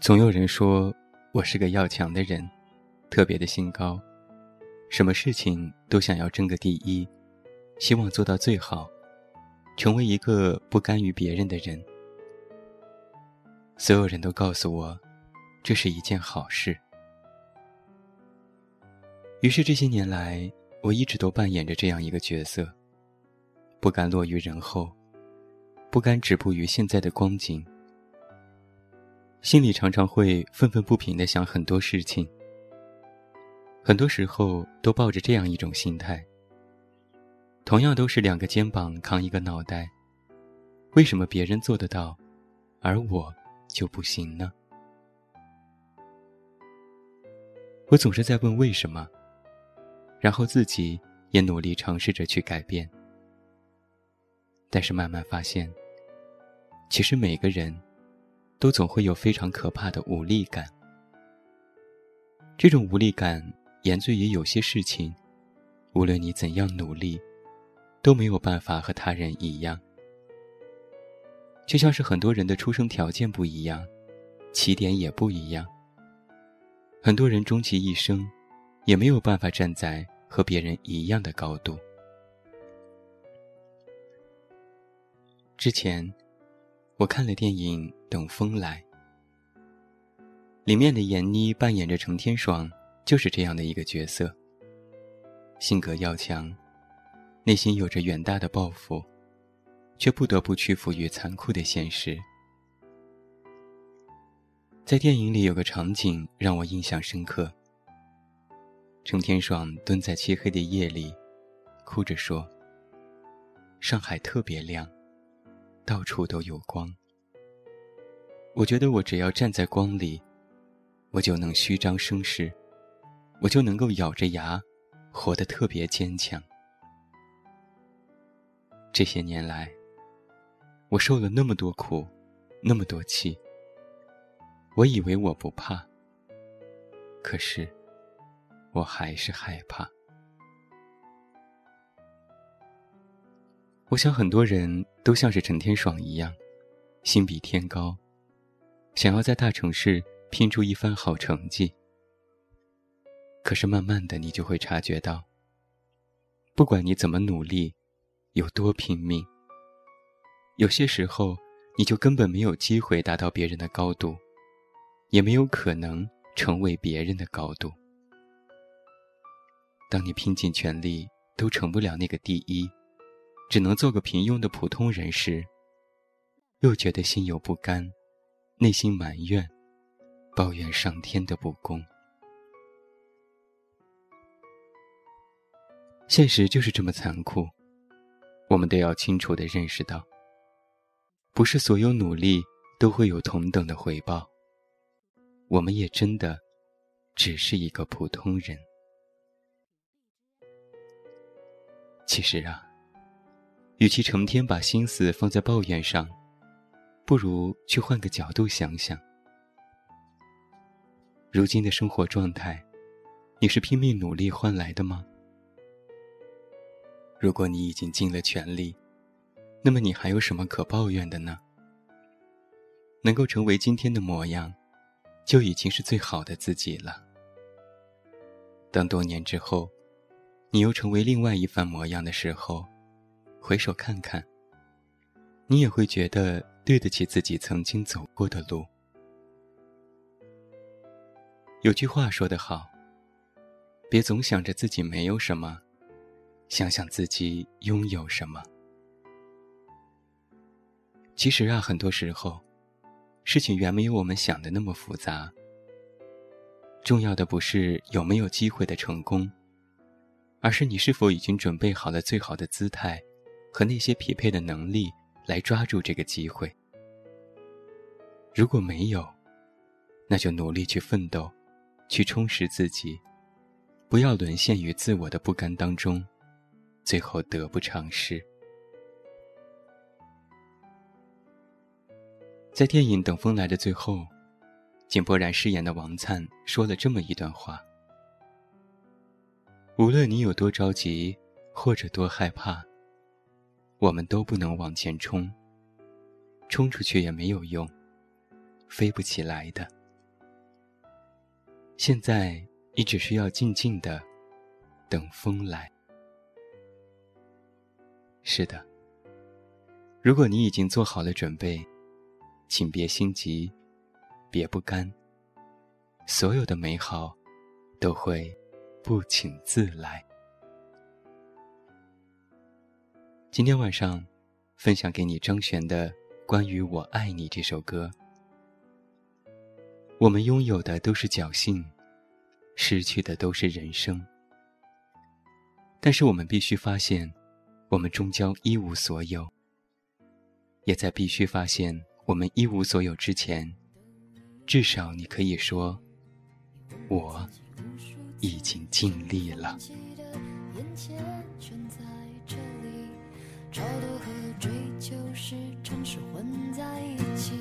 总有人说我是个要强的人，特别的心高，什么事情都想要争个第一，希望做到最好，成为一个不甘于别人的人。所有人都告诉我，这是一件好事。于是这些年来，我一直都扮演着这样一个角色：不甘落于人后，不甘止步于现在的光景。心里常常会愤愤不平的想很多事情，很多时候都抱着这样一种心态：同样都是两个肩膀扛一个脑袋，为什么别人做得到，而我就不行呢？我总是在问为什么，然后自己也努力尝试着去改变，但是慢慢发现，其实每个人。都总会有非常可怕的无力感。这种无力感源自于有些事情，无论你怎样努力，都没有办法和他人一样。就像是很多人的出生条件不一样，起点也不一样。很多人终其一生，也没有办法站在和别人一样的高度。之前。我看了电影《等风来》，里面的闫妮扮演着程天爽，就是这样的一个角色。性格要强，内心有着远大的抱负，却不得不屈服于残酷的现实。在电影里有个场景让我印象深刻：程天爽蹲在漆黑的夜里，哭着说：“上海特别亮。”到处都有光。我觉得我只要站在光里，我就能虚张声势，我就能够咬着牙，活得特别坚强。这些年来，我受了那么多苦，那么多气。我以为我不怕，可是我还是害怕。我想很多人都像是陈天爽一样，心比天高，想要在大城市拼出一番好成绩。可是慢慢的，你就会察觉到，不管你怎么努力，有多拼命，有些时候你就根本没有机会达到别人的高度，也没有可能成为别人的高度。当你拼尽全力都成不了那个第一。只能做个平庸的普通人时，又觉得心有不甘，内心埋怨，抱怨上天的不公。现实就是这么残酷，我们都要清楚的认识到，不是所有努力都会有同等的回报。我们也真的只是一个普通人。其实啊。与其成天把心思放在抱怨上，不如去换个角度想想。如今的生活状态，你是拼命努力换来的吗？如果你已经尽了全力，那么你还有什么可抱怨的呢？能够成为今天的模样，就已经是最好的自己了。当多年之后，你又成为另外一番模样的时候，回首看看，你也会觉得对得起自己曾经走过的路。有句话说得好：“别总想着自己没有什么，想想自己拥有什么。”其实啊，很多时候，事情远没有我们想的那么复杂。重要的不是有没有机会的成功，而是你是否已经准备好了最好的姿态。和那些匹配的能力来抓住这个机会。如果没有，那就努力去奋斗，去充实自己，不要沦陷于自我的不甘当中，最后得不偿失。在电影《等风来》的最后，井柏然饰演的王灿说了这么一段话：无论你有多着急，或者多害怕。我们都不能往前冲，冲出去也没有用，飞不起来的。现在你只需要静静的等风来。是的，如果你已经做好了准备，请别心急，别不甘。所有的美好都会不请自来。今天晚上分享给你张悬的《关于我爱你》这首歌。我们拥有的都是侥幸，失去的都是人生。但是我们必须发现，我们终将一无所有。也在必须发现我们一无所有之前，至少你可以说。我已经尽力了。超脱和追求时常是混在一起。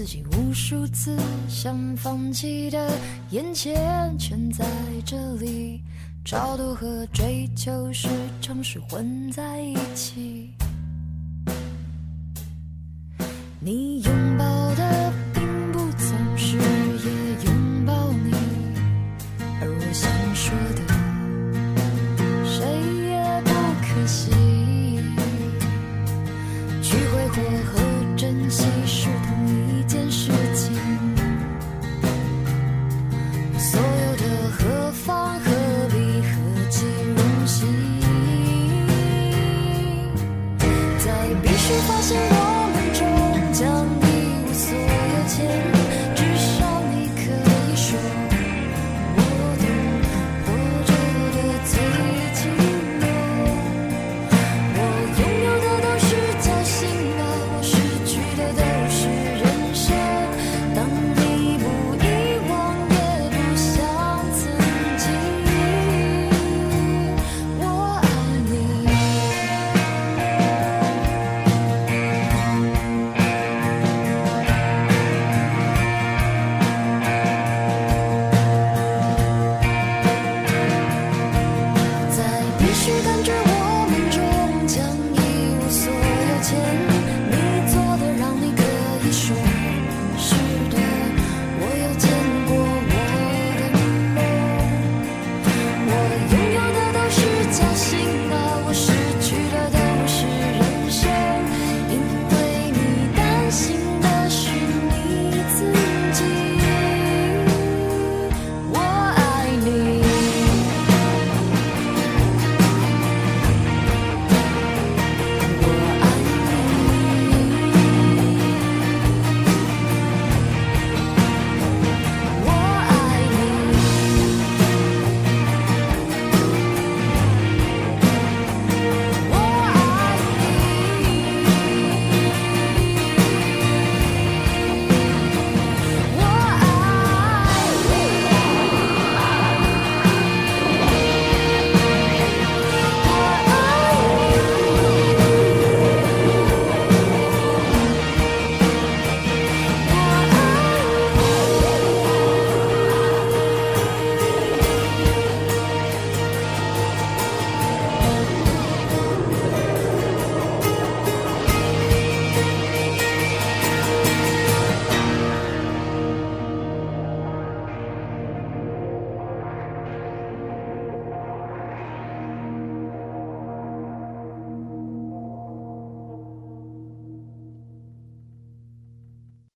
自己无数次想放弃的，眼前全在这里，超度和追求时常是混在一起。你用。